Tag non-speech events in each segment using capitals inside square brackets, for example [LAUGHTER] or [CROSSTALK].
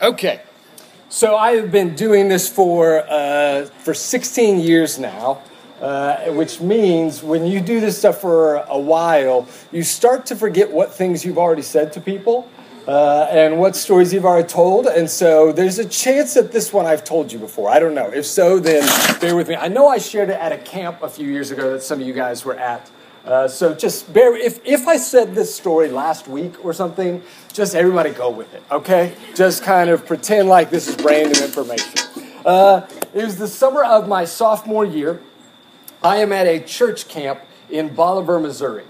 Okay, so I have been doing this for uh, for 16 years now, uh, which means when you do this stuff for a while, you start to forget what things you've already said to people. Uh, and what stories you've already told. And so there's a chance that this one I've told you before. I don't know. If so, then bear with me. I know I shared it at a camp a few years ago that some of you guys were at. Uh, so just bear, if, if I said this story last week or something, just everybody go with it, okay? Just kind of pretend like this is brand new information. Uh, it was the summer of my sophomore year. I am at a church camp in Bolivar, Missouri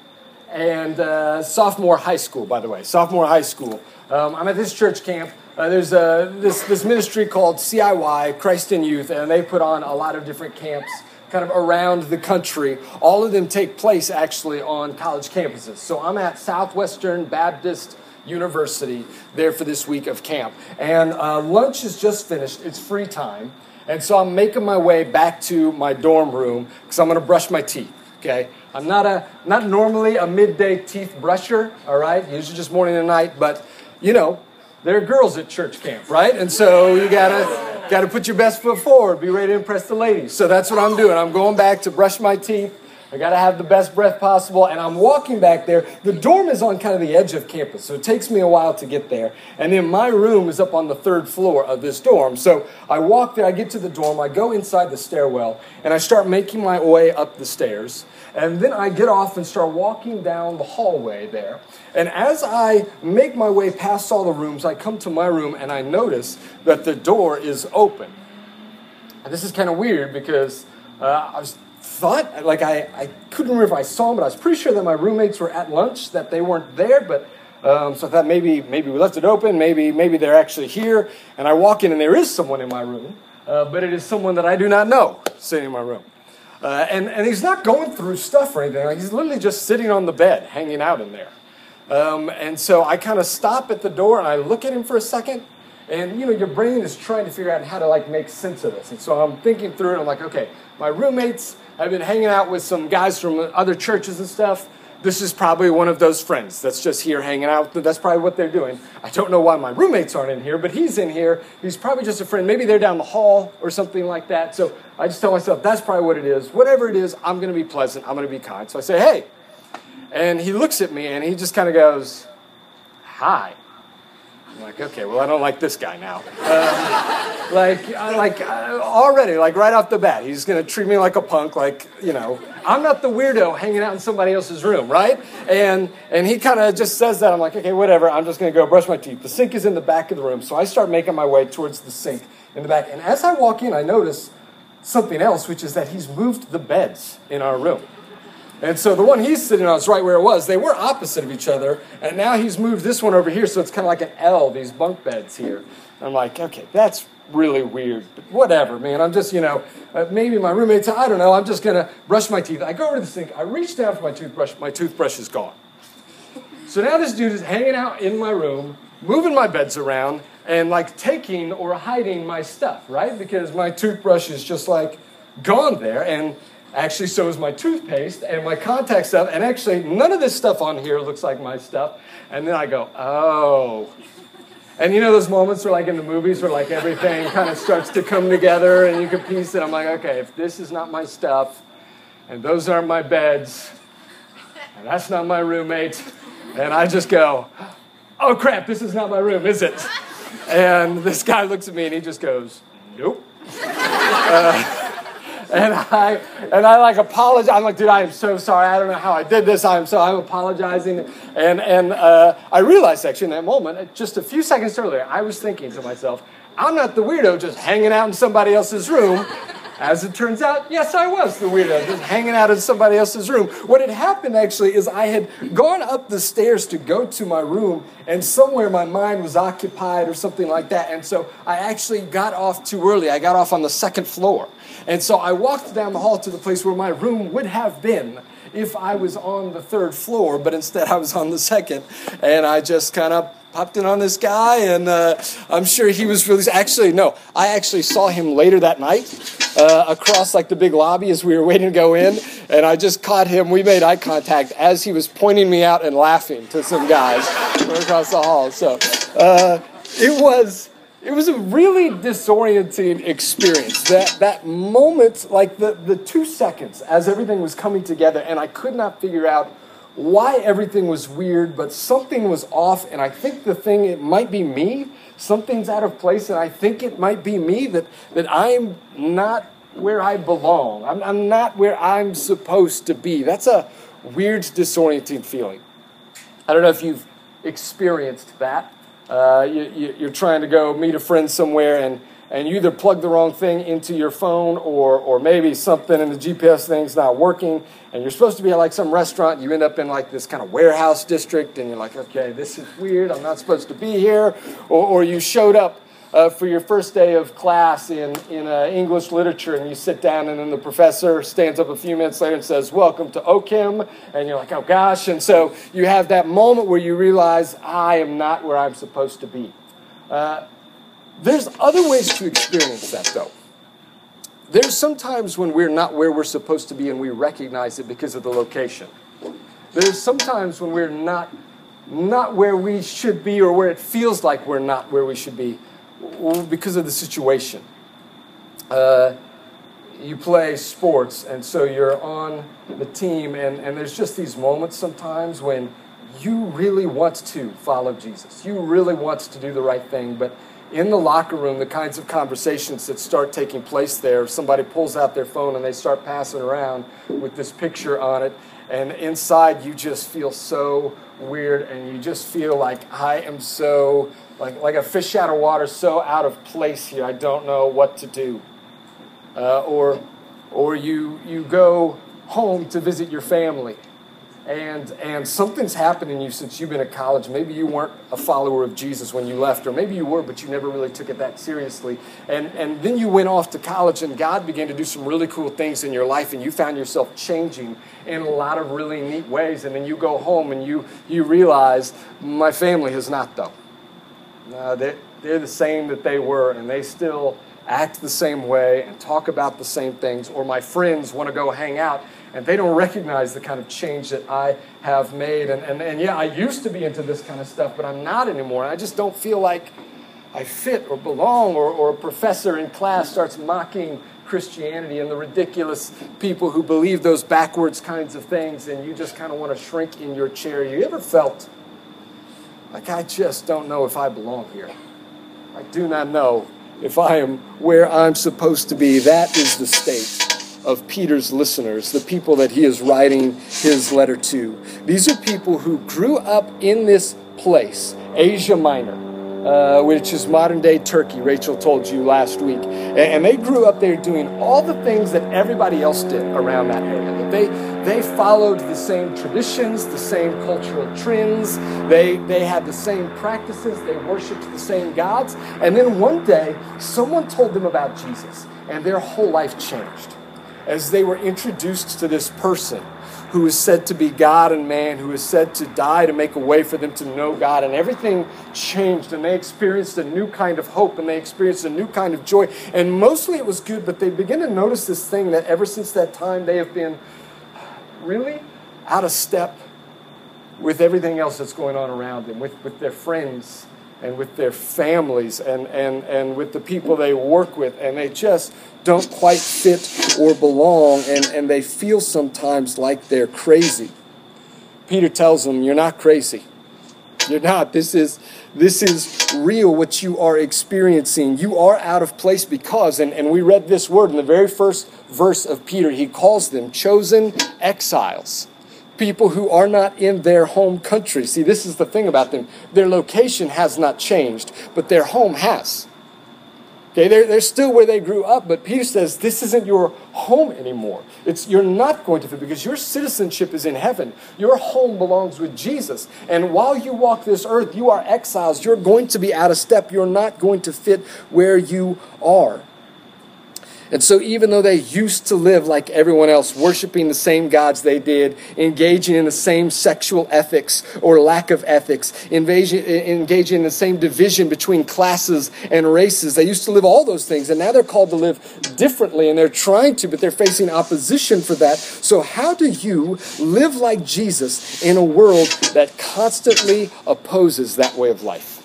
and uh, sophomore high school, by the way, sophomore high school. Um, I'm at this church camp. Uh, there's a, this, this ministry called CIY, Christ in Youth, and they put on a lot of different camps kind of around the country. All of them take place actually on college campuses. So I'm at Southwestern Baptist University there for this week of camp. And uh, lunch is just finished, it's free time. And so I'm making my way back to my dorm room because I'm going to brush my teeth. Okay, I'm not a not normally a midday teeth brusher. All right, usually just morning and night. But you know, there are girls at church camp, right? And so you gotta gotta put your best foot forward. Be ready to impress the ladies. So that's what I'm doing. I'm going back to brush my teeth. I got to have the best breath possible. And I'm walking back there. The dorm is on kind of the edge of campus, so it takes me a while to get there. And then my room is up on the third floor of this dorm. So I walk there, I get to the dorm, I go inside the stairwell, and I start making my way up the stairs. And then I get off and start walking down the hallway there. And as I make my way past all the rooms, I come to my room and I notice that the door is open. And this is kind of weird because uh, I was thought, like I, I couldn't remember if I saw them, but I was pretty sure that my roommates were at lunch, that they weren't there, but um, so I thought maybe maybe we left it open, maybe maybe they're actually here. And I walk in and there is someone in my room, uh, but it is someone that I do not know sitting in my room. Uh, and, and he's not going through stuff or anything. Like he's literally just sitting on the bed, hanging out in there. Um, and so I kind of stop at the door and I look at him for a second. And you know, your brain is trying to figure out how to like make sense of this. And so I'm thinking through it. I'm like, okay, my roommates I've been hanging out with some guys from other churches and stuff. This is probably one of those friends that's just here hanging out. That's probably what they're doing. I don't know why my roommates aren't in here, but he's in here. He's probably just a friend. Maybe they're down the hall or something like that. So I just tell myself, that's probably what it is. Whatever it is, I'm going to be pleasant. I'm going to be kind. So I say, hey. And he looks at me and he just kind of goes, hi. I'm like, okay, well, I don't like this guy now. Uh, like, uh, like uh, already, like right off the bat, he's gonna treat me like a punk. Like, you know, I'm not the weirdo hanging out in somebody else's room, right? And and he kind of just says that. I'm like, okay, whatever. I'm just gonna go brush my teeth. The sink is in the back of the room, so I start making my way towards the sink in the back. And as I walk in, I notice something else, which is that he's moved the beds in our room. And so the one he's sitting on is right where it was. They were opposite of each other, and now he's moved this one over here, so it's kind of like an L, these bunk beds here. I'm like, okay, that's really weird, but whatever, man. I'm just, you know, uh, maybe my roommates, I don't know, I'm just gonna brush my teeth. I go over to the sink, I reach down for my toothbrush, my toothbrush is gone. So now this dude is hanging out in my room, moving my beds around, and like taking or hiding my stuff, right? Because my toothbrush is just like gone there, and Actually, so is my toothpaste and my contact stuff. And actually, none of this stuff on here looks like my stuff. And then I go, oh. And you know those moments where, like in the movies, where like everything [LAUGHS] kind of starts to come together and you can piece it. I'm like, okay, if this is not my stuff, and those aren't my beds, and that's not my roommate, and I just go, oh crap, this is not my room, is it? [LAUGHS] And this guy looks at me and he just goes, nope. [LAUGHS] Uh, and I and I like apologize. I'm like, dude, I am so sorry. I don't know how I did this. I'm so I'm apologizing. And and uh, I realized actually in that moment, just a few seconds earlier, I was thinking to myself, I'm not the weirdo just hanging out in somebody else's room. As it turns out, yes, I was the weirdo, just hanging out in somebody else's room. What had happened actually is I had gone up the stairs to go to my room, and somewhere my mind was occupied or something like that. And so I actually got off too early. I got off on the second floor. And so I walked down the hall to the place where my room would have been if I was on the third floor, but instead I was on the second. And I just kind of popped in on this guy, and uh, I'm sure he was really. Actually, no, I actually saw him later that night uh, across like the big lobby as we were waiting to go in, and I just caught him. We made eye contact as he was pointing me out and laughing to some guys across the hall. So uh, it was it was a really disorienting experience. That that moment, like the, the two seconds as everything was coming together, and I could not figure out why everything was weird, but something was off, and I think the thing it might be me. Something's out of place, and I think it might be me that that I'm not where I belong. I'm, I'm not where I'm supposed to be. That's a weird, disorienting feeling. I don't know if you've experienced that. Uh, you, you're trying to go meet a friend somewhere and, and you either plug the wrong thing into your phone or, or maybe something in the GPS thing's not working and you're supposed to be at like some restaurant. You end up in like this kind of warehouse district and you're like, okay, this is weird. I'm not supposed to be here. Or, or you showed up uh, for your first day of class in, in uh, English literature, and you sit down, and then the professor stands up a few minutes later and says, Welcome to O-chem. And you're like, Oh gosh. And so you have that moment where you realize, I am not where I'm supposed to be. Uh, there's other ways to experience that, though. There's sometimes when we're not where we're supposed to be and we recognize it because of the location. There's sometimes when we're not not where we should be or where it feels like we're not where we should be because of the situation. Uh, you play sports, and so you're on the team, and, and there's just these moments sometimes when you really want to follow Jesus. You really want to do the right thing, but in the locker room, the kinds of conversations that start taking place there, somebody pulls out their phone and they start passing around with this picture on it, and inside you just feel so weird, and you just feel like I am so like, like a fish out of water, so out of place here, I don't know what to do. Uh, or or you, you go home to visit your family and, and something's happened in you since you've been at college. Maybe you weren't a follower of Jesus when you left, or maybe you were, but you never really took it that seriously. And, and then you went off to college, and God began to do some really cool things in your life, and you found yourself changing in a lot of really neat ways. And then you go home and you, you realize, my family has not, though. Uh, they're, they're the same that they were, and they still act the same way and talk about the same things. Or my friends want to go hang out, and they don't recognize the kind of change that I have made. And, and, and yeah, I used to be into this kind of stuff, but I'm not anymore. I just don't feel like I fit or belong, or, or a professor in class starts mocking Christianity and the ridiculous people who believe those backwards kinds of things, and you just kind of want to shrink in your chair. You ever felt like, I just don't know if I belong here. I do not know if I am where I'm supposed to be. That is the state of Peter's listeners, the people that he is writing his letter to. These are people who grew up in this place, Asia Minor. Uh, which is modern day Turkey, Rachel told you last week. And, they grew up there doing all the things that everybody else did around that area. They, they followed the same traditions, the same cultural trends, they, they had the same practices, they worshiped the same gods. And then one day, someone told them about Jesus, and their whole life changed as they were introduced to this person who is said to be God and man, who is said to die to make a way for them to know God. And everything changed, and they experienced a new kind of hope, and they experienced a new kind of joy. And mostly it was good, but they begin to notice this thing that ever since that time they have been really out of step with everything else that's going on around them, with, with their friends and with their families and, and, and with the people they work with, and they just don't quite fit or belong, and, and they feel sometimes like they're crazy. Peter tells them, You're not crazy. You're not. This is this is real what you are experiencing. You are out of place because, and, and we read this word in the very first verse of Peter, he calls them chosen exiles people who are not in their home country. See, this is the thing about them. Their location has not changed, but their home has. Okay, they're, they're still where they grew up, but Peter says this isn't your home anymore. It's, you're not going to fit because your citizenship is in heaven. Your home belongs with Jesus. And while you walk this earth, you are exiles. You're going to be out of step. You're not going to fit where you are. And so, even though they used to live like everyone else, worshiping the same gods they did, engaging in the same sexual ethics or lack of ethics, engaging in the same division between classes and races, they used to live all those things. And now they're called to live differently, and they're trying to, but they're facing opposition for that. So, how do you live like Jesus in a world that constantly opposes that way of life?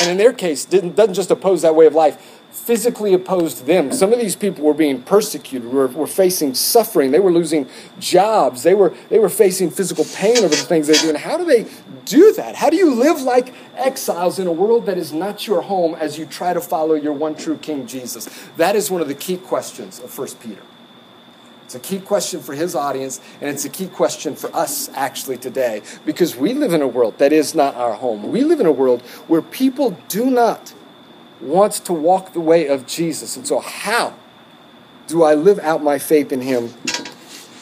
and in their case, doesn't just oppose that way of life, physically opposed them. Some of these people were being persecuted, were, were facing suffering, they were losing jobs, they were, they were facing physical pain over the things they do. And how do they do that? How do you live like exiles in a world that is not your home as you try to follow your one true King Jesus? That is one of the key questions of 1 Peter. It's a key question for his audience, and it's a key question for us actually today because we live in a world that is not our home. We live in a world where people do not want to walk the way of Jesus. And so, how do I live out my faith in him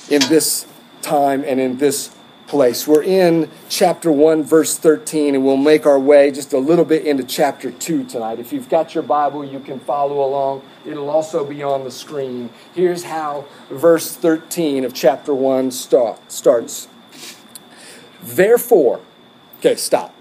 in this time and in this place? We're in chapter 1, verse 13, and we'll make our way just a little bit into chapter 2 tonight. If you've got your Bible, you can follow along. It'll also be on the screen. Here's how verse 13 of chapter 1 start, starts. Therefore, okay, stop.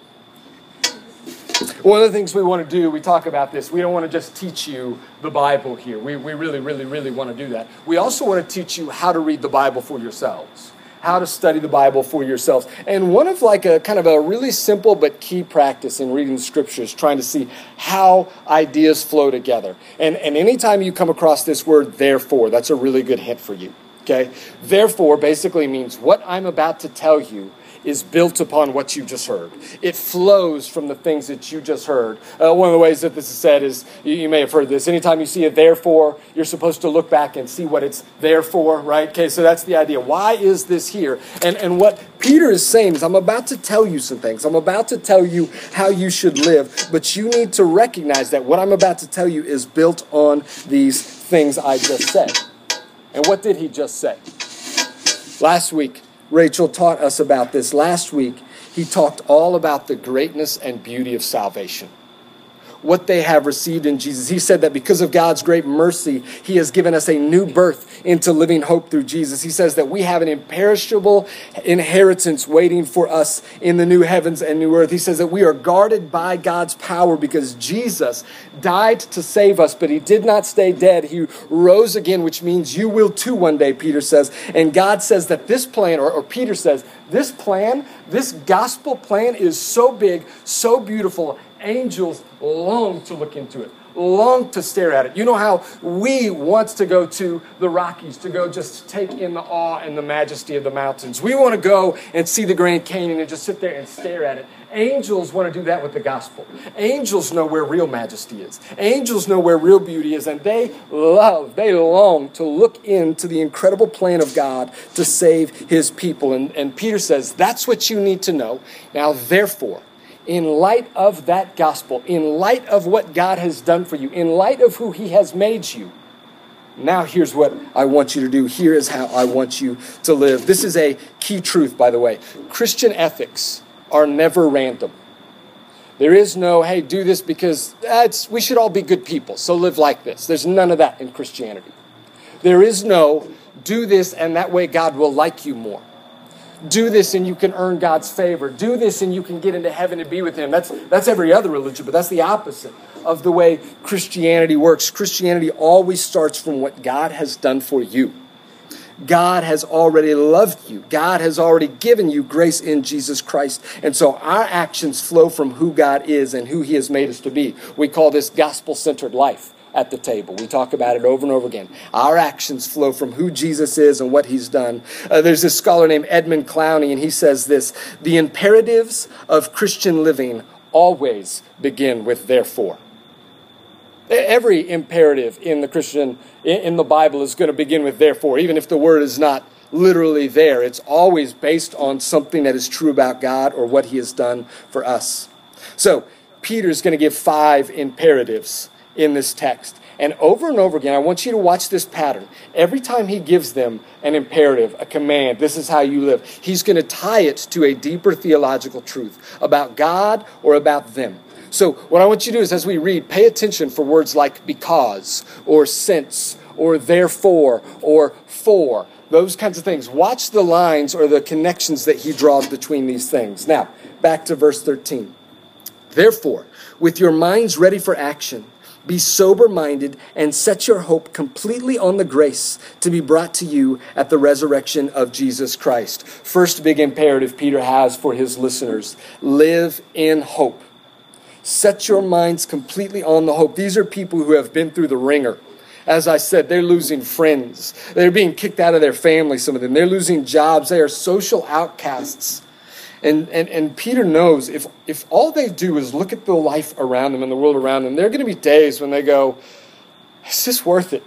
One of the things we want to do, we talk about this, we don't want to just teach you the Bible here. We, we really, really, really want to do that. We also want to teach you how to read the Bible for yourselves how to study the Bible for yourselves. And one of like a kind of a really simple but key practice in reading the scriptures, trying to see how ideas flow together. And, and anytime you come across this word therefore, that's a really good hint for you. Okay? Therefore basically means what I'm about to tell you is built upon what you just heard. It flows from the things that you just heard. Uh, one of the ways that this is said is you, you, may have heard this. Anytime you see a therefore, you're supposed to look back and see what it's there for, right? Okay, so that's the idea. Why is this here? And, and what Peter is saying is, I'm about to tell you some things. I'm about to tell you how you should live, but you need to recognize that what I'm about to tell you is built on these things I just said. And what did he just say? Last week, Rachel taught us about this last week. He talked all about the greatness and beauty of salvation what they have received in Jesus. He said that because of God's great mercy, He has given us a new birth into living hope through Jesus. He says that we have an imperishable inheritance waiting for us in the new heavens and new earth. He says that we are guarded by God's power because Jesus died to save us, but He did not stay dead. He rose again, which means you will too one day, Peter says. And God says that this plan, or, or Peter says, this plan, this gospel plan is so big, so beautiful, angels long to look into it, long to stare at it. You know how we want to go to the Rockies to go just take in the awe and the majesty of the mountains. We want to go and see the Grand Canyon and just sit there and stare at it. Angels want to do that with the gospel. Angels know where real majesty is. Angels know where real beauty is, and they love, they long to look into the incredible plan of God to save his people. And, and Peter says, That's what you need to know. Now, therefore, in light of that gospel, in light of what God has done for you, in light of who He has made you, now here's what I want you to do. Here is how I want you to live. This is a key truth, by the way. Christian ethics are never random. There is no, hey, do this because that's, we should all be good people, so live like this. There's none of that in Christianity. There is no, do this and that way God will like you more do this and you can earn God's favor. Do this and you can get into heaven and be with Him. That's, that's every other religion, but that's the opposite of the way Christianity works. Christianity always starts from what God has done for you. God has already loved you. God has already given you grace in Jesus Christ. And so our actions flow from who God is and who He has made us to be. We call this gospel centered life at the table. We talk about it over and over again. Our actions flow from who Jesus is and what he's done. Uh, there's this scholar named Edmund Clowney, and he says this The imperatives of Christian living always begin with therefore. Every imperative in the Christian, in the Bible, is going to begin with therefore, even if the word is not literally there. It's always based on something that is true about God or what he has done for us. So, Peter's going to give five imperatives in this text. And over and over again, I want you to watch this pattern. Every time he gives them an imperative, a command, this is how you live, he's going to tie it to a deeper theological truth about God or about them. So, what I want you to do is, as we read, pay attention for words like because, or since, or therefore, or for, those kinds of things. Watch the lines or the connections that he draws between these things. Now, back to verse 13. Therefore, with your minds ready for action, be sober minded and set your hope completely on the grace to be brought to you at the resurrection of Jesus Christ. First big imperative Peter has for his listeners live in hope. Set your minds completely on the hope. These are people who have been through the ringer. As I said, they're losing friends. They're being kicked out of their family, some of them. They're losing jobs. They are social outcasts. And, and, and Peter knows if, if all they do is look at the life around them and the world around them, there are going to be days when they go, Is this worth it?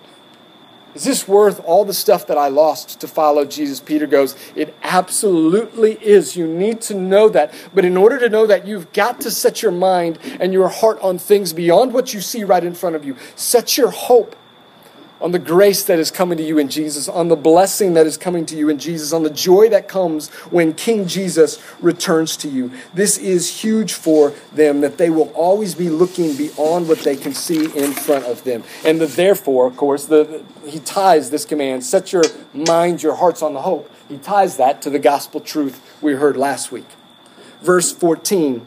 Is this worth all the stuff that I lost to follow Jesus? Peter goes, It absolutely is. You need to know that. But in order to know that, you've got to set your mind and your heart on things beyond what you see right in front of you. Set your hope on the grace that is coming to you in Jesus, on the blessing that is coming to you in Jesus, on the joy that comes when King Jesus returns to you. This is huge for them that they will always be looking beyond what they can see in front of them. And the, therefore, of course, the, he ties this command set your minds, your hearts on the hope. He ties that to the gospel truth we heard last week. Verse 14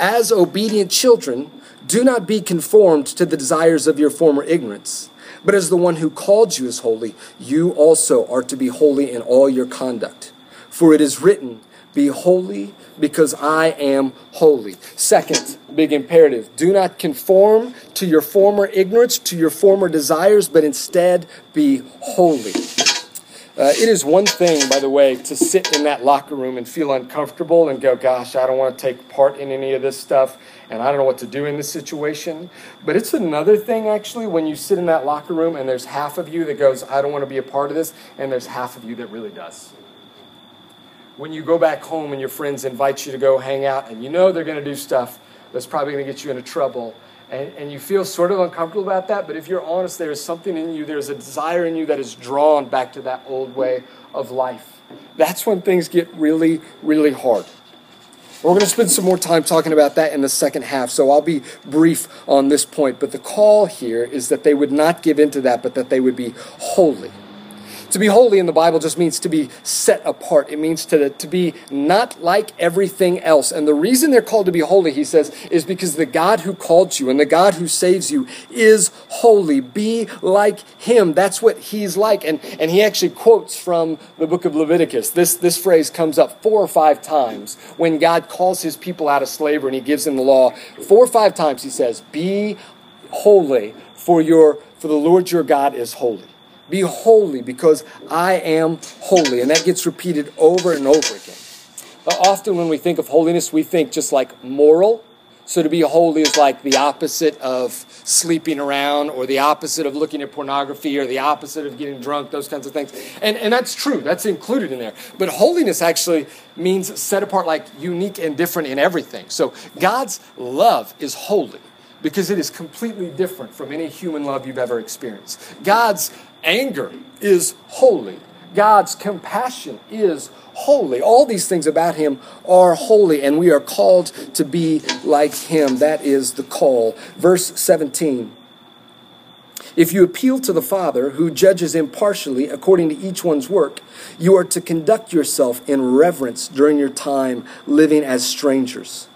As obedient children, do not be conformed to the desires of your former ignorance, but as the one who called you is holy, you also are to be holy in all your conduct. For it is written, Be holy because I am holy. Second, big imperative do not conform to your former ignorance, to your former desires, but instead be holy. Uh, it is one thing, by the way, to sit in that locker room and feel uncomfortable and go, gosh, I don't want to take part in any of this stuff and I don't know what to do in this situation. But it's another thing, actually, when you sit in that locker room and there's half of you that goes, I don't want to be a part of this, and there's half of you that really does. When you go back home and your friends invite you to go hang out and you know they're going to do stuff that's probably going to get you into trouble, and, and you feel sort of uncomfortable about that, but if you're honest, there is something in you, there's a desire in you that is drawn back to that old way of life. That's when things get really, really hard. We're going to spend some more time talking about that in the second half, so I'll be brief on this point. But the call here is that they would not give into that, but that they would be holy. To be holy in the Bible just means to be set apart. It means to, to be not like everything else. And the reason they're called to be holy, he says, is because the God who called you and the God who saves you is holy. Be like him. That's what he's like. And, and he actually quotes from the book of Leviticus. This, this phrase comes up four or five times when God calls his people out of slavery and he gives them the law. Four or five times he says, Be holy, for your for the Lord your God is holy. Be holy because I am holy. And that gets repeated over and over again. Often when we think of holiness, we think just like moral. So to be holy is like the opposite of sleeping around or the opposite of looking at pornography or the opposite of getting drunk, those kinds of things. And, and that's true, that's included in there. But holiness actually means set apart, like unique and different in everything. So God's love is holy because it is completely different from any human love you've ever experienced. God's anger is holy. God's compassion is holy. All these things about him are holy, and we are called to be like him. That is the call. Verse 17. If you appeal to the Father, who judges impartially according to each one's work, you are to conduct yourself in reverence during your time living as strangers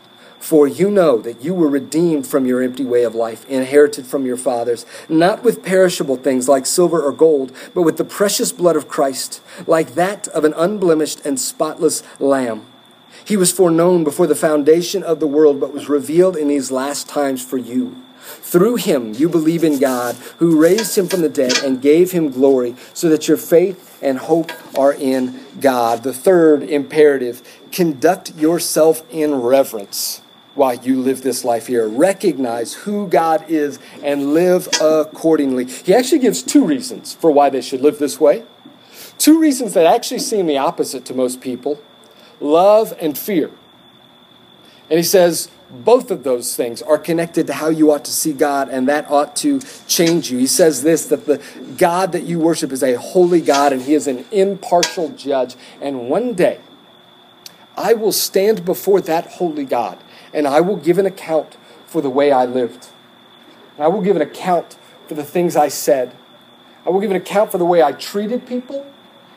for you know that you were redeemed from your empty way of life, inherited from your fathers, not with perishable things like silver or gold, but with the precious blood of Christ, like that of an unblemished and spotless lamb. He was foreknown before the foundation of the world, but was revealed in these last times for you. Through him you believe in God, who raised him from the dead and gave him glory, so that your faith and hope are in God. The third imperative conduct yourself in reverence while you live this life here. Recognize who God is and live accordingly. He actually gives two reasons for why they should live this way. Two reasons that actually seem the opposite to most people love and fear. And he says, both of those things are connected to how you ought to see God, and that ought to change you. He says this that the God that you worship is a holy God, and He is an impartial judge. And one day, I will stand before that holy God, and I will give an account for the way I lived. And I will give an account for the things I said. I will give an account for the way I treated people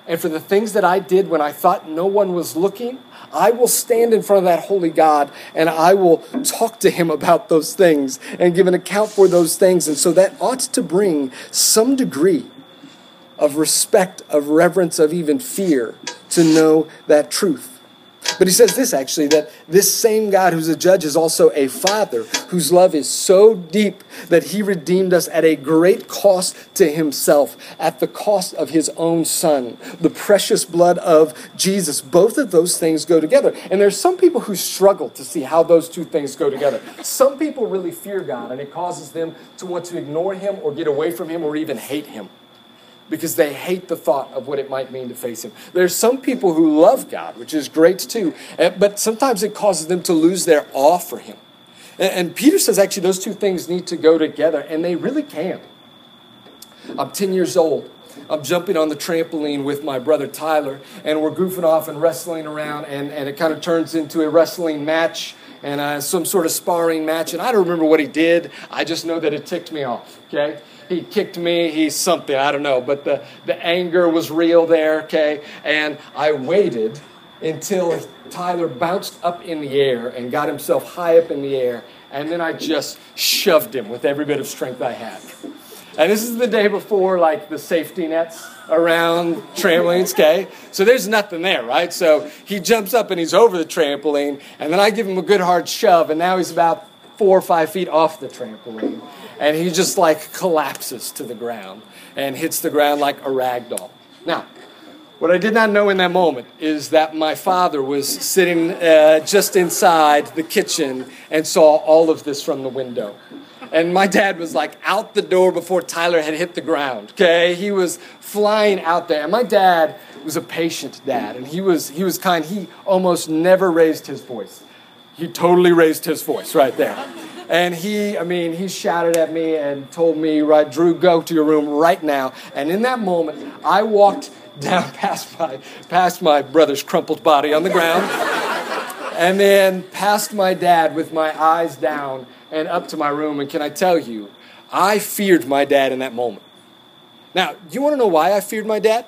and for the things that I did when I thought no one was looking. I will stand in front of that holy God and I will talk to him about those things and give an account for those things. And so that ought to bring some degree of respect, of reverence, of even fear to know that truth. But he says this actually that this same God who's a judge is also a father whose love is so deep that he redeemed us at a great cost to himself, at the cost of his own son, the precious blood of Jesus. Both of those things go together. And there's some people who struggle to see how those two things go together. Some people really fear God and it causes them to want to ignore him or get away from him or even hate him because they hate the thought of what it might mean to face Him. There's some people who love God, which is great too, but sometimes it causes them to lose their awe for Him. And Peter says actually those two things need to go together, and they really can. I'm 10 years old. I'm jumping on the trampoline with my brother Tyler, and we're goofing off and wrestling around, and, and it kind of turns into a wrestling match and uh, some sort of sparring match. And I don't remember what he did, I just know that it ticked me off, okay? He kicked me, he's something, I don't know. But the, the anger was real there, okay? And I waited until Tyler bounced up in the air and got himself high up in the air. And then I just shoved him with every bit of strength I had. And this is the day before, like, the safety nets around trampolines, okay? So there's nothing there, right? So he jumps up and he's over the trampoline, and then I give him a good hard shove, and now he's about four or five feet off the trampoline. And he just like collapses to the ground and hits the ground like a rag doll. Now, what I did not know in that moment is that my father was sitting uh, just inside the kitchen and saw all of this from the window. And my dad was like out the door before Tyler had hit the ground. Okay, he was flying out there. And my dad was a patient dad, and he was he was kind. He almost never raised his voice he totally raised his voice right there. And he, I mean, he shouted at me and told me, right, Drew, go to your room right now. And in that moment, I walked [LAUGHS] down past my, past my brother's crumpled body on the ground, [LAUGHS] and then past my dad with my eyes down and up to my room. And can I tell you, I feared my dad in that moment. Now, do you want to know why I feared my dad?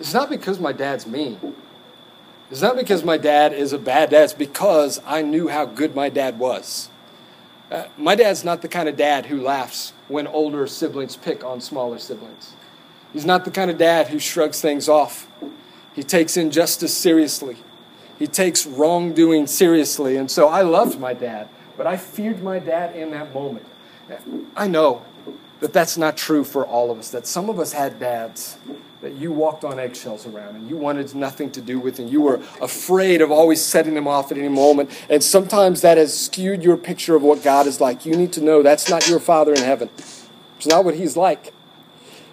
It's not because my dad's mean. It's not because my dad is a bad dad, it's because I knew how good my dad was. Uh, my dad's not the kind of dad who laughs when older siblings pick on smaller siblings. He's not the kind of dad who shrugs things off. He takes injustice seriously. He takes wrongdoing seriously. And so I loved my dad, but I feared my dad in that moment. I know that that's not true for all of us, that some of us had dads that you walked on eggshells around and you wanted nothing to do with and you were afraid of always setting them off at any moment. And sometimes that has skewed your picture of what god is like. You need to know that's not your father in heaven. It's not what he's like.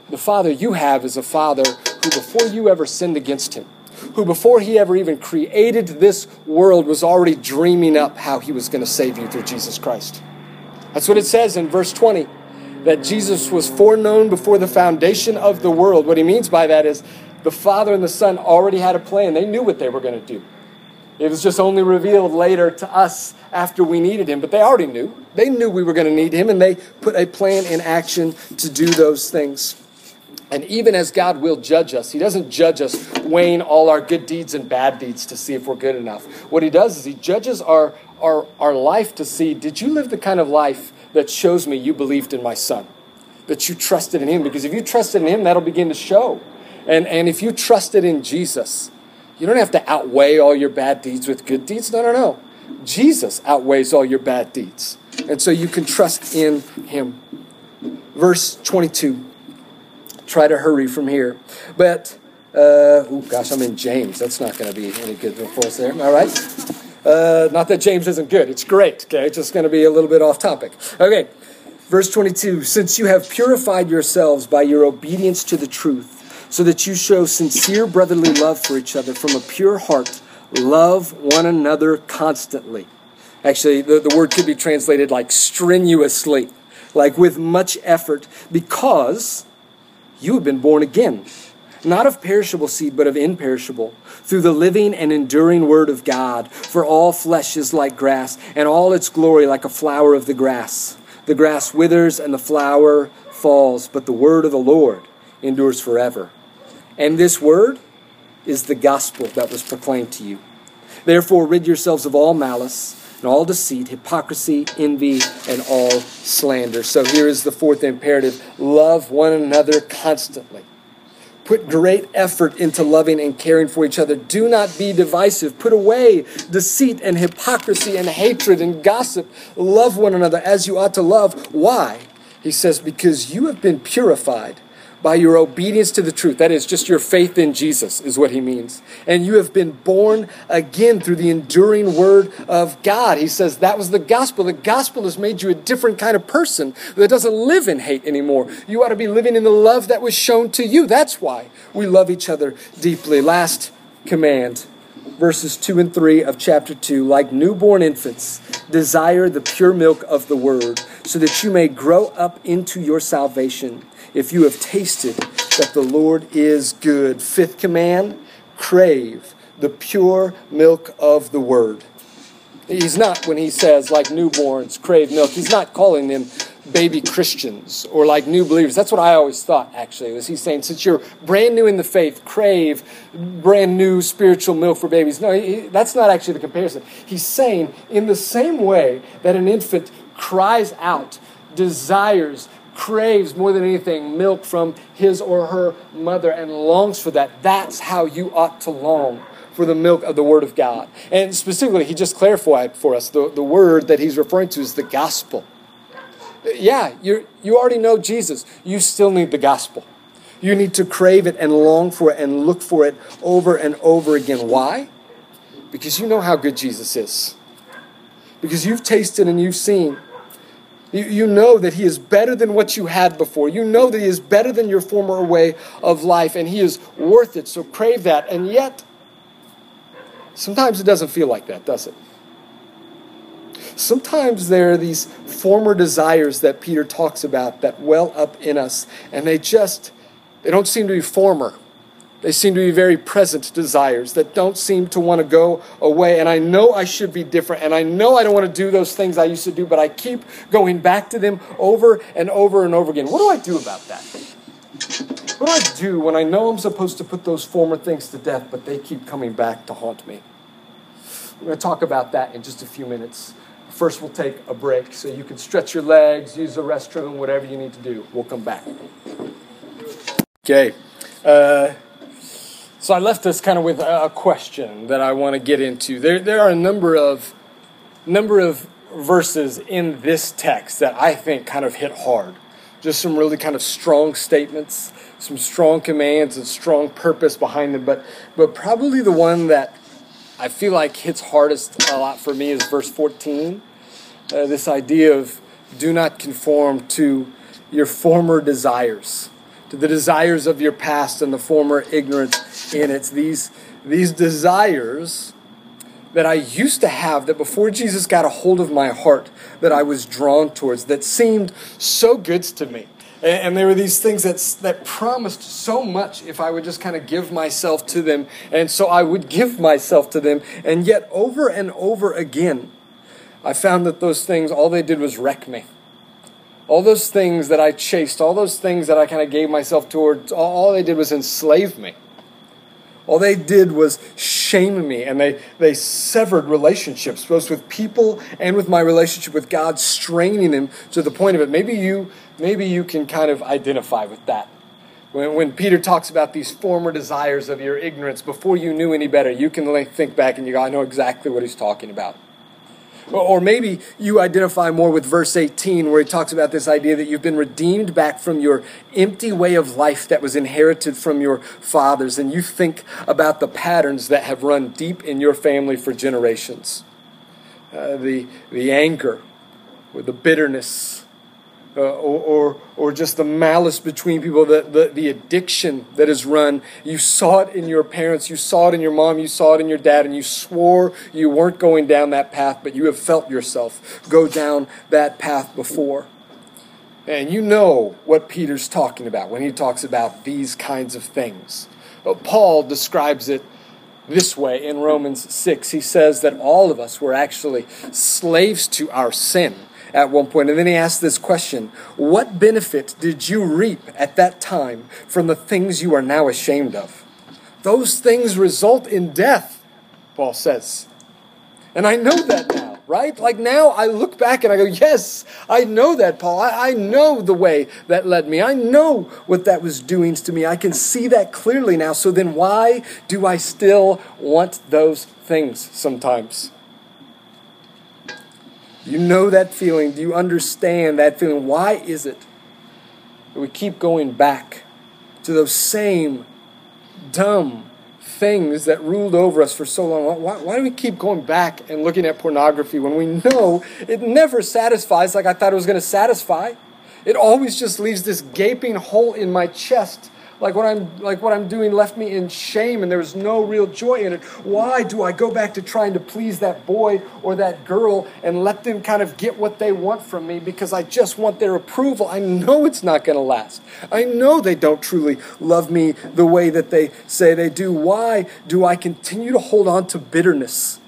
The father you have is a father who before you ever sinned against him who before he ever even created this world was already dreaming up how he was going to save you through jesus christ. That's what it says in verse 20 that Jesus was foreknown before the foundation of the world. What he means by that is the Father and the Son already had a plan. They knew what they were going to do. It was just only revealed later to us after we needed him, but they already knew. They knew we were going to need him, and they put a plan in action to do those things. And even as God will judge us, He doesn't judge us weighing all our good deeds and bad deeds to see if we're good enough. What He does is He judges our, our, our life to see did you live the kind of life that shows me you believed in my son, that you trusted in him. Because if you trusted in him, that'll begin to show. And, and if you trusted in Jesus, you don't have to outweigh all your bad deeds with good deeds. No, no, no. Jesus outweighs all your bad deeds. And so you can trust in him. Verse 22. Try to hurry from here. But, uh, oh gosh, I'm in James. That's not going to be any good for us there. All right. Uh, not that James isn't good, it's great, okay? Just going to be a little bit off topic. Okay, verse 22 Since you have purified yourselves by your obedience to the truth, so that you show sincere brotherly love for each other from a pure heart, love one another constantly. Actually, the, the word could be translated like strenuously, like with much effort, because you have been born again not of perishable seed, but of imperishable, through the living and enduring word of God. For all flesh is like grass, and all its glory like a flower of the grass. The grass withers and the flower falls, but the word of the Lord endures forever. And this word is the gospel that was proclaimed to you. Therefore, rid yourselves of all malice and all deceit, hypocrisy, envy, and all slander. So here is the fourth imperative love one another constantly Put great effort into loving and caring for each other. Do not be divisive. Put away deceit and hypocrisy and hatred and gossip. Love one another as you ought to love. Why? He says, Because you have been purified by your obedience to the truth. That is, just your faith in Jesus, is what he means. And you have been born again through the enduring word of God. He says that was the gospel. The gospel has made you a different kind of person that doesn't live in hate anymore. You ought to be living in the love that was shown to you. That's why we love each other deeply. Last command verses 2 and 3 of chapter 2 like newborn infants desire the pure milk of the word so that you may grow up into your salvation if you have tasted that the Lord is good. Fifth command crave the pure milk of the word. He's not, when he says, like newborns, crave milk, he's not calling them baby Christians or like new believers. That's what I always thought, actually, was he's saying, since you're brand new in the faith, crave brand new spiritual milk for babies. No, he, that's not actually the comparison. He's saying, in the same way that an infant cries out, desires, craves more than anything milk from his or her mother and longs for that. That's how you ought to long for the milk of the Word of God. And specifically, he just clarified for us the, the word that he's referring to is the gospel. Yeah, you you already know Jesus. You still need the gospel. You need to crave it and long for it and look for it over and over again. Why? Because you know how good Jesus is. Because you've tasted and you've seen you, you know that He is better than what you had before. You know that He is better than your former way of life, and He is worth it. So crave that. And yet, sometimes it doesn't feel like that, does it? Sometimes there are these former desires that Peter talks about that well up in us, and they just they don't seem to be former. They seem to be very present desires that don't seem to want to go away. And I know I should be different. And I know I don't want to do those things I used to do, but I keep going back to them over and over and over again. What do I do about that? What do I do when I know I'm supposed to put those former things to death, but they keep coming back to haunt me? We're going to talk about that in just a few minutes. First, we'll take a break so you can stretch your legs, use the restroom, whatever you need to do. We'll come back. Okay. Uh, so I left us kind of with a question that I want to get into. There, there are a number of number of verses in this text that I think kind of hit hard. Just some really kind of strong statements, some strong commands, and strong purpose behind them. But but probably the one that I feel like hits hardest a lot for me is verse 14. Uh, this idea of do not conform to your former desires to the desires of your past and the former ignorance in it. These, these desires that I used to have that before Jesus got a hold of my heart that I was drawn towards that seemed so good to me. And, and there were these things that, that promised so much if I would just kind of give myself to them. And so I would give myself to them. And yet, over and over again, I found that those things, all they did was wreck me all those things that I chased, all those things that I kind of gave myself towards, all, they did was enslave me. All they did was shame me, and they, they severed relationships, both with people and with my relationship with God, straining them to the point of it. Maybe you, maybe you can kind of identify with that. When, when Peter talks about these former desires of your ignorance before you knew any better, you can think back and you go, I know exactly what he's talking about. Or maybe you identify more with verse 18, where he talks about this idea that you've been redeemed back from your empty way of life that was inherited from your fathers, and you think about the patterns that have run deep in your family for generations. Uh, the, the anger, or the bitterness, uh, or, or, or just the malice between people, the, the, the addiction that is run. You saw it in your parents, you saw it in your mom, you saw it in your dad, and you swore you weren't going down that path, but you have felt yourself go down that path before. And you know what Peter's talking about when he talks about these kinds of things. But Paul describes it this way in Romans 6. He says that all of us were actually slaves to our sin at one point. And then he asks this question What benefit did you reap at that time from the things you are now ashamed of? Those things result in death, Paul says. And I know that now. right? Like now I look back and I go, yes, I know that, Paul. I, I know the way that led me. I know what that was doing to me. I can see that clearly now. So then why do I still want those things sometimes? You know that feeling. Do you understand that feeling? Why is it that we keep going back to those same dumb things that ruled over us for so long? Why, why, do we keep going back and looking at pornography when we know it never satisfies like I thought it was going to satisfy? It always just leaves this gaping hole in my chest like what I'm like what I'm doing left me in shame and there was no real joy in it. Why do I go back to trying to please that boy or that girl and let them kind of get what they want from me because I just want their approval? I know it's not going to last. I know they don't truly love me the way that they say they do. Why do I continue to hold on to bitterness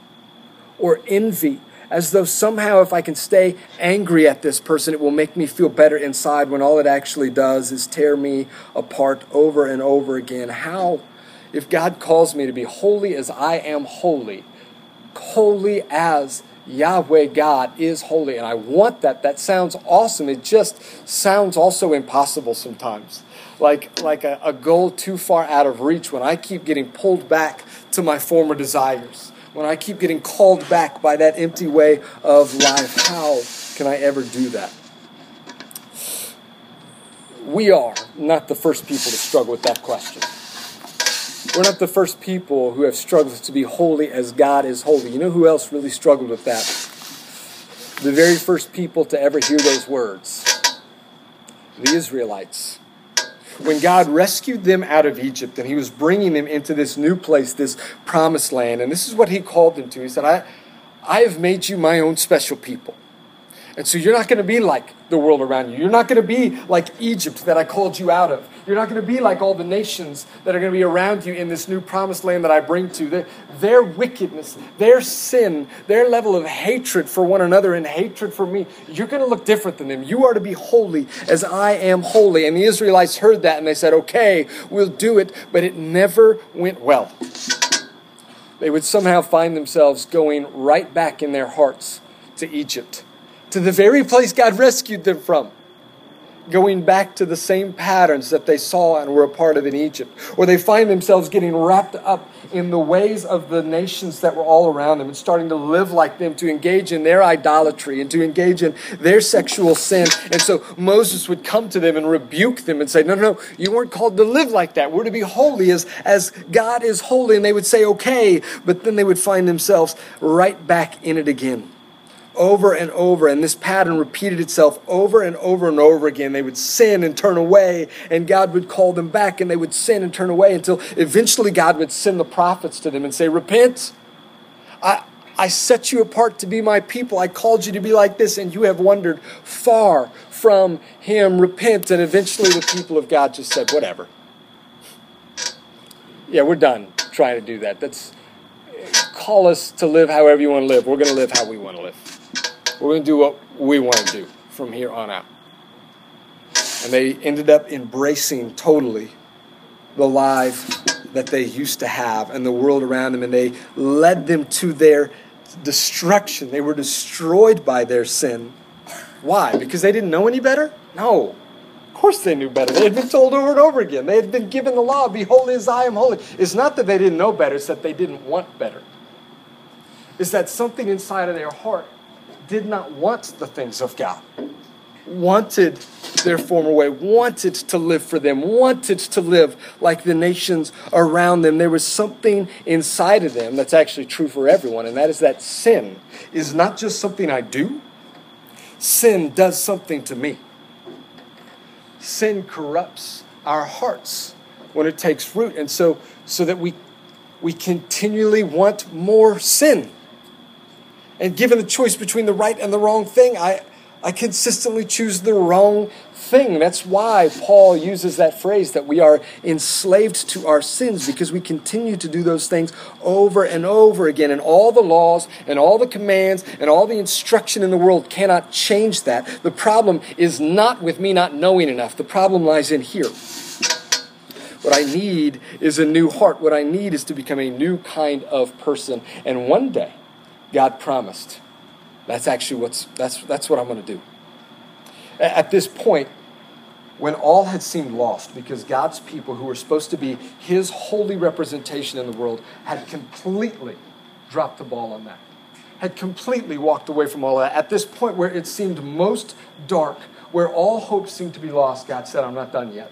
or envy as though somehow if I can stay angry at this person, it will make me feel better inside when all it actually does is tear me apart over and over again. How, if God calls me to be holy as I am holy, holy as Yahweh God is holy, and I want that. That sounds awesome. It just sounds also impossible sometimes. Like, like a, a goal too far out of reach when I keep getting pulled back to my former desires when I keep getting called back by that empty way of life, how can I ever do that? We are not the first people to struggle with that question. We're not the first people who have struggled to be holy as God is holy. You know who else really struggled with that? The very first people to ever hear those words the Israelites when God rescued them out of Egypt and he was bringing them into this new place, this promised land. And this is what he called them to. He said, I, I have made you my own special people. And so you're not going to be like the world around you. You're not going to be like Egypt that I called you out of. You're not going to be like all the nations that are going to be around you in this new promised land that I bring to. Their, their wickedness, their sin, their level of hatred for one another and hatred for me, you're going to look different than them. You are to be holy as I am holy. And the Israelites heard that and they said, okay, we'll do it. But it never went well. They would somehow find themselves going right back in their hearts to Egypt to the very place God rescued them from, going back to the same patterns that they saw and were a part of in Egypt, or they find themselves getting wrapped up in the ways of the nations that were all around them and starting to live like them, to engage in their idolatry and to engage in their sexual sin. And so Moses would come to them and rebuke them and say, No, no, no, you weren't called to live like that. We're to be holy as, as God is holy. And they would say, Okay, but then they would find themselves right back in it again over and over, and this pattern repeated itself over and over and over again. They would sin and turn away, and God would call them back, and they would sin and turn away until eventually God would send the prophets to them and say, Repent. I, I set you apart to be my people. I called you to be like this, and you have wandered far from Him. Repent. And eventually the people of God just said, Whatever. Yeah, we're done trying to do that. That's call us to live however you want to live. We're going to live how we want to live. We're going to do what we want to do from here on out. And they ended up embracing totally the life that they used to have and the world around them, and they led them to their destruction. They were destroyed by their sin. Why? Because they didn't know any better? No. Of course they knew better. They had been told over and over again. They had been given the law, be holy as I am holy. It's not that they didn't know better, it's that they didn't want better. It's that something inside of their heart did not want the things of God, wanted their former way, wanted to live for them, wanted to live like the nations around them. There was something inside of them that's actually true for everyone, and that is that sin is not just something I do, sin does something to me. Sin corrupts our hearts when it takes root, and so, so that we, we continually want more sin and given the choice between the right and the wrong thing, I, I consistently choose the wrong thing. That's why Paul uses that phrase that we are enslaved to our sins because we continue to do those things over and over again. And all the laws and all the commands and all the instruction in the world cannot change that. The problem is not with me not knowing enough, the problem lies in here. What I need is a new heart. What I need is to become a new kind of person. And one day, God promised That's actually what's that's that's what I'm going to do. At this point, when all had seemed lost because God's people, who were supposed to be His holy representation in the world, had completely dropped the ball on that, had completely walked away from all that. At this point where it seemed most dark, where all hope seemed to be lost, God said, I'm not done yet.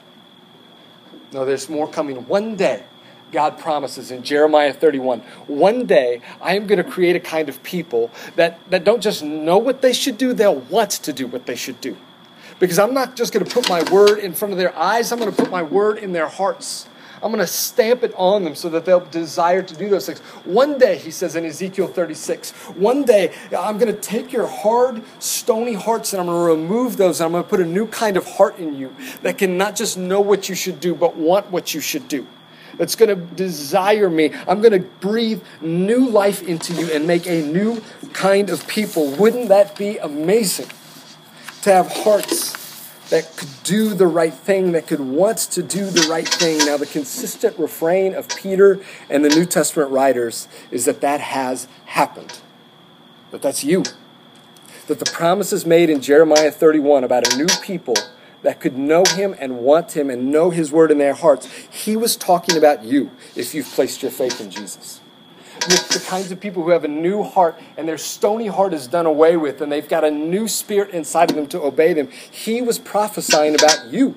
No, there's more coming. One day, God promises in Jeremiah 31 one day I am going to create a kind of people that, that don't just know what they should do, they'll want to do what they should do. Because I'm not just going to put my word in front of their eyes, I'm going to put my word in their hearts. I'm going to stamp it on them so that they'll desire to do those things. One day, he says in Ezekiel 36, one day I'm going to take your hard, stony hearts and I'm going to remove those and I'm going to put a new kind of heart in you that can not just know what you should do, but want what you should do. That's going to desire me. I'm going to breathe new life into you and make a new kind of people. Wouldn't that be amazing? To have hearts that could do the right thing, that could want to do the right thing. Now, the consistent refrain of Peter and the New Testament writers is that that has happened. That that's you. That the promises made in Jeremiah 31 about a new people that could know him and want him and know his word in their hearts, he was talking about you if you've placed your faith in Jesus with the kinds of people who have a new heart and their stony heart is done away with and they've got a new spirit inside of them to obey them. He was prophesying about you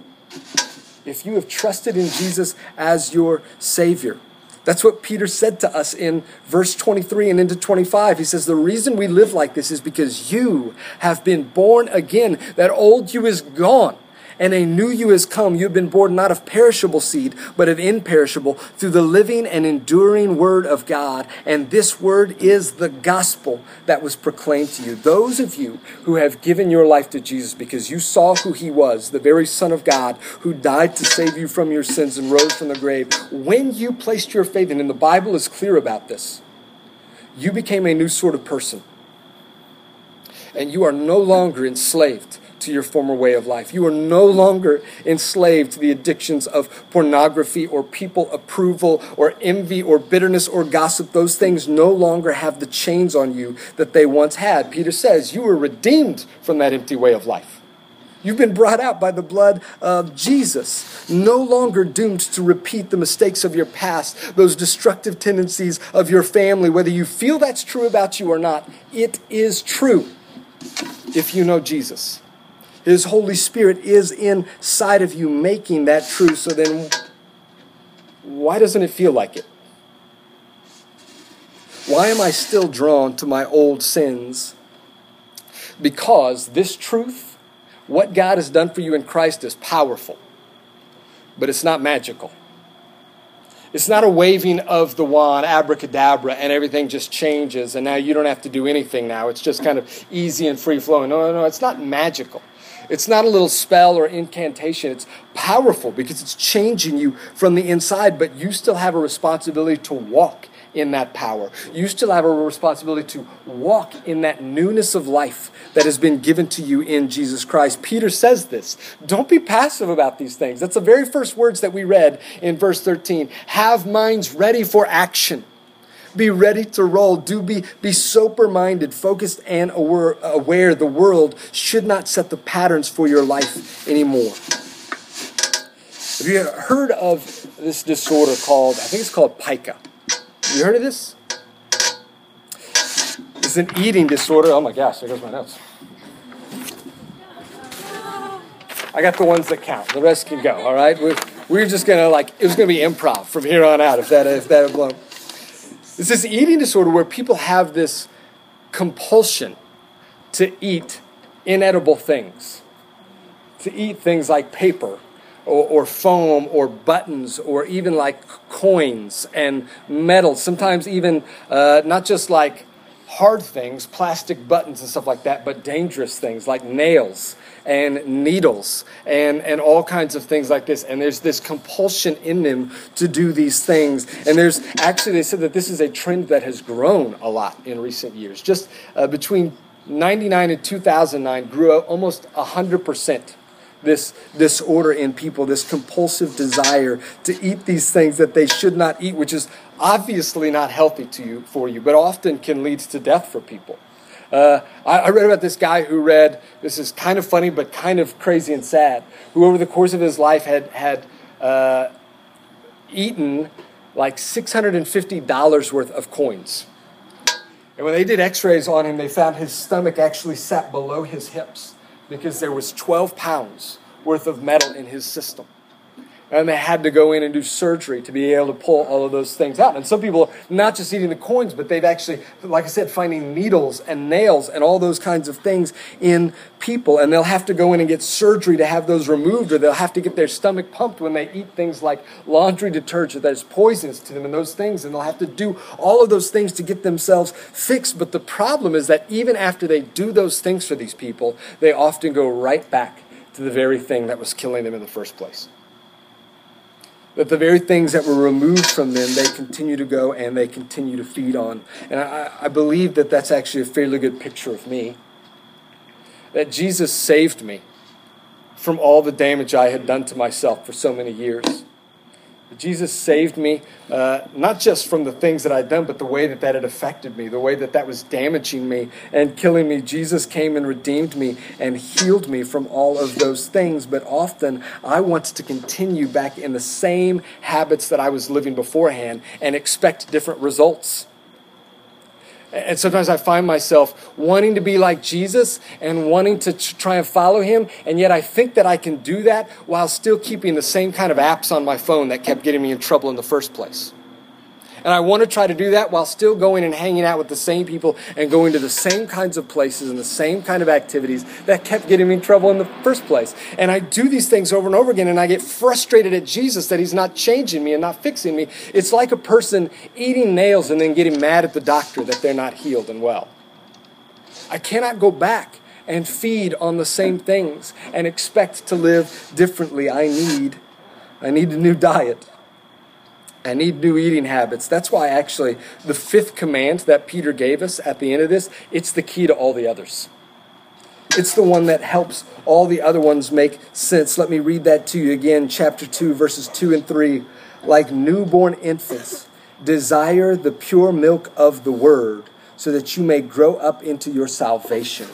if you have trusted in Jesus as your Savior. That's what Peter said to us in verse 23 and into 25. He says, The reason we live like this is because you have been born again. That old you is gone and a new you has come. You have been born not of perishable seed, but of imperishable, through the living and enduring word of God. And this word is the gospel that was proclaimed to you. Those of you who have given your life to Jesus because you saw who he was, the very Son of God, who died to save you from your sins and rose from the grave, when you placed your faith in, and the Bible is clear about this, you became a new sort of person. And you are no longer enslaved to your former way of life. You are no longer enslaved to the addictions of pornography or people approval or envy or bitterness or gossip. Those things no longer have the chains on you that they once had. Peter says you were redeemed from that empty way of life. You've been brought out by the blood of Jesus, no longer doomed to repeat the mistakes of your past, those destructive tendencies of your family, whether you feel that's true about you or not. It is true if you know Jesus. His Holy Spirit is inside of you making that true. So then, why doesn't it feel like it? Why am I still drawn to my old sins? Because this truth, what God has done for you in Christ, is powerful, but it's not magical. It's not a waving of the wand, abracadabra, and everything just changes, and now you don't have to do anything now. It's just kind of easy and free flowing. No, no, no, it's not magical. It's not a little spell or incantation. It's powerful because it's changing you from the inside, but you still have a responsibility to walk in that power. You still have a responsibility to walk in that newness of life that has been given to you in Jesus Christ. Peter says this. Don't be passive about these things. That's the very first words that we read in verse 13. Have minds ready for action. Be ready to roll. Do be, be sober minded, focused, and aware, aware the world should not set the patterns for your life anymore. Have you heard of this disorder called, I think it's called pica? You heard of this? It's an eating disorder. Oh my gosh, there goes my notes. I got the ones that count. The rest can go, all right? We're, we're just to, like, it was to be improv from here on out if that, if that blown. It's this eating disorder where people have this compulsion to eat inedible things, to eat things like paper or, or, foam or buttons or even like coins and metal. Sometimes even uh, not just like hard things, plastic buttons and stuff like that, but dangerous things like nails and needles and, and all kinds of things like this. And there's this compulsion in them to do these things. And there's actually, they said that this is a trend that has grown a lot in recent years. Just uh, between 99 and 2009, grew almost 100% this disorder in people, this compulsive desire to eat these things that they should not eat, which is obviously not healthy to you for you, but often can lead to death for people. Uh, I, I read about this guy who read, this is kind of funny, but kind of crazy and sad, who over the course of his life had, had uh, eaten like $650 worth of coins. And when they did x rays on him, they found his stomach actually sat below his hips because there was 12 pounds worth of metal in his system and they had to go in and do surgery to be able to pull all of those things out. And some people, not just eating the coins, but they've actually, like I said, finding needles and nails and all those kinds of things in people. And they'll have to go in and get surgery to have those removed, or they'll have to get their stomach pumped when they eat things like laundry detergent that's poisonous to them and those things. And they'll have to do all of those things to get themselves fixed. But the problem is that even after they do those things for these people, they often go right back to the very thing that was killing them in the first place that the very things that were removed from them, they continue to go and they continue to feed on. And I, I believe that that's actually a fairly good picture of me. That Jesus saved me from all the damage I had done to myself for so many years. Jesus saved me, uh, not just from the things that I'd done, but the way that that had affected me, the way that that was damaging me and killing me. Jesus came and redeemed me and healed me from all of those things. But often I want to continue back in the same habits that I was living beforehand and expect different results. And sometimes I find myself wanting to be like Jesus and wanting to try and follow him, and yet I think that I can do that while still keeping the same kind of apps on my phone that kept getting me in trouble in the first place. And I want to try to do that while still going and hanging out with the same people and going to the same kinds of places and the same kind of activities that kept getting me in trouble in the first place. And I do these things over and over again and I get frustrated at Jesus that he's not changing me and not fixing me. It's like a person eating nails and then getting mad at the doctor that they're not healed and well. I cannot go back and feed on the same things and expect to live differently. I need I need a new diet. I need new eating habits. That's why actually the fifth command that Peter gave us at the end of this, it's the key to all the others. It's the one that helps all the other ones make sense. Let me read that to you again, chapter 2, verses 2 and 3. Like newborn infants, desire the pure milk of the word, so that you may grow up into your salvation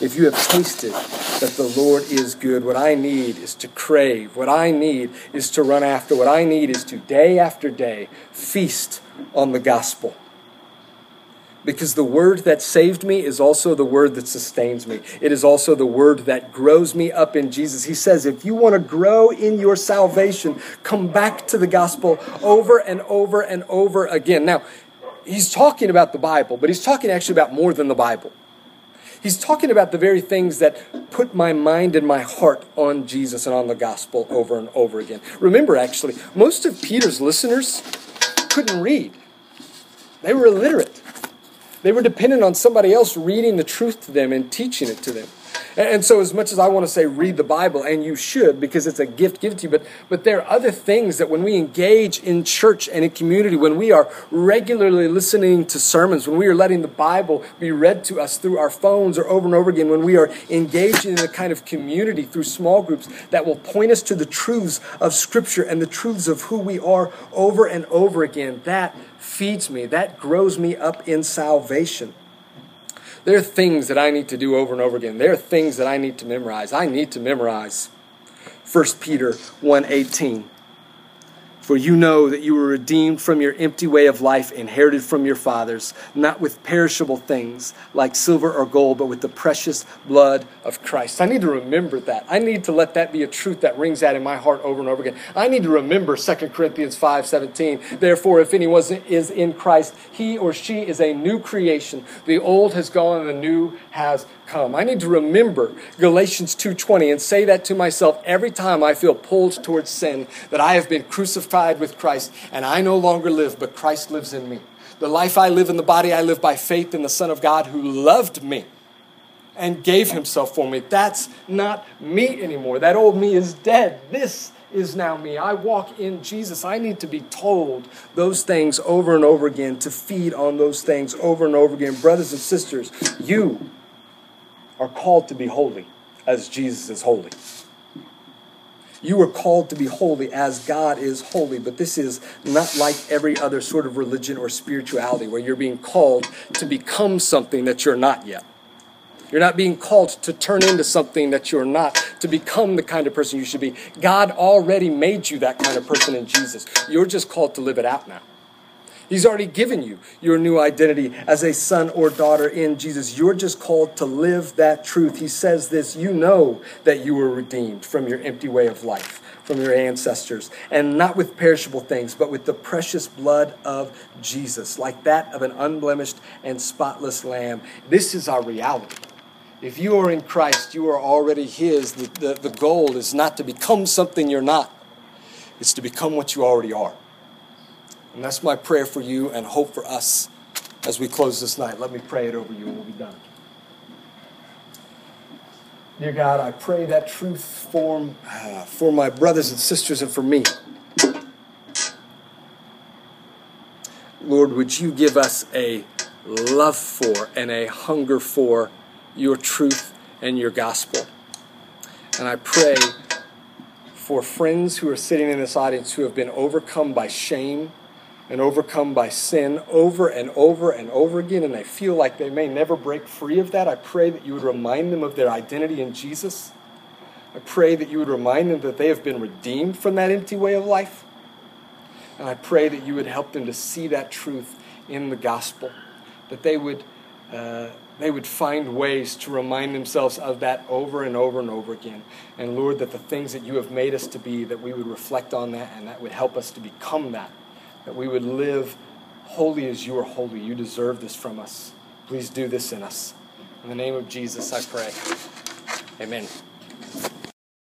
if you have tasted that the Lord is good, what I need is to crave. What I need is to run after. What I need is to day after day feast on the gospel. Because the word that saved me is also the word that sustains me. It is also the word that grows me up in Jesus. He says, if you want to grow in your salvation, come back to the gospel over and over and over again. Now, he's talking about the Bible, but he's talking actually about more than the Bible. He's talking about the very things that put my mind and my heart on Jesus and on the gospel over and over again. Remember, actually, most of Peter's listeners couldn't read, they were illiterate. They were dependent on somebody else reading the truth to them and teaching it to them. And so, as much as I want to say read the Bible, and you should because it's a gift given to you, but, but there are other things that when we engage in church and in community, when we are regularly listening to sermons, when we are letting the Bible be read to us through our phones or over and over again, when we are engaging in a kind of community through small groups that will point us to the truths of Scripture and the truths of who we are over and over again, that feeds me, that grows me up in salvation. There are things that I need to do over and over again. There are things that I need to memorize. I need to memorize 1 Peter 1:18. For you know that you were redeemed from your empty way of life inherited from your fathers, not with perishable things like silver or gold, but with the precious blood of Christ. I need to remember that. I need to let that be a truth that rings out in my heart over and over again. I need to remember 2 Corinthians 5:17. Therefore, if anyone is in Christ, he or she is a new creation. The old has gone and the new has come. I need to remember Galatians 2:20 and say that to myself every time I feel pulled towards sin that I have been crucified with Christ and I no longer live but Christ lives in me. The life I live in the body I live by faith in the Son of God who loved me and gave himself for me. That's not me anymore. That old me is dead. This is now me. I walk in Jesus. I need to be told those things over and over again, to feed on those things over and over again. Brothers and sisters, you are called to be holy as Jesus is holy. You are called to be holy as God is holy, but this is not like every other sort of religion or spirituality where you're being called to become something that you're not yet. You're not being called to turn into something that you're not, to become the kind of person you should be. God already made you that kind of person in Jesus. You're just called to live it out now. He's already given you your new identity as a son or daughter in Jesus. You're just called to live that truth. He says this you know that you were redeemed from your empty way of life, from your ancestors, and not with perishable things, but with the precious blood of Jesus, like that of an unblemished and spotless lamb. This is our reality. If you are in Christ, you are already His. The, the, the goal is not to become something you're not, it's to become what you already are. And that's my prayer for you and hope for us as we close this night. Let me pray it over you and we'll be done. Dear God, I pray that truth form uh, for my brothers and sisters and for me. Lord, would you give us a love for and a hunger for your truth and your gospel? And I pray for friends who are sitting in this audience who have been overcome by shame and overcome by sin over and over and over again, and they feel like they may never break free of that, I pray that you would remind them of their identity in Jesus. I pray that you would remind them that they have been redeemed from that empty way of life. And I pray that you would help them to see that truth in the gospel, that they would, uh, they would find ways to remind themselves of that over and over and over again. And Lord, that the things that you have made us to be, that we would reflect on that and that would help us to become that that we would live holy as you are holy. You deserve this from us. Please do this in us. In the name of Jesus, I pray. Amen.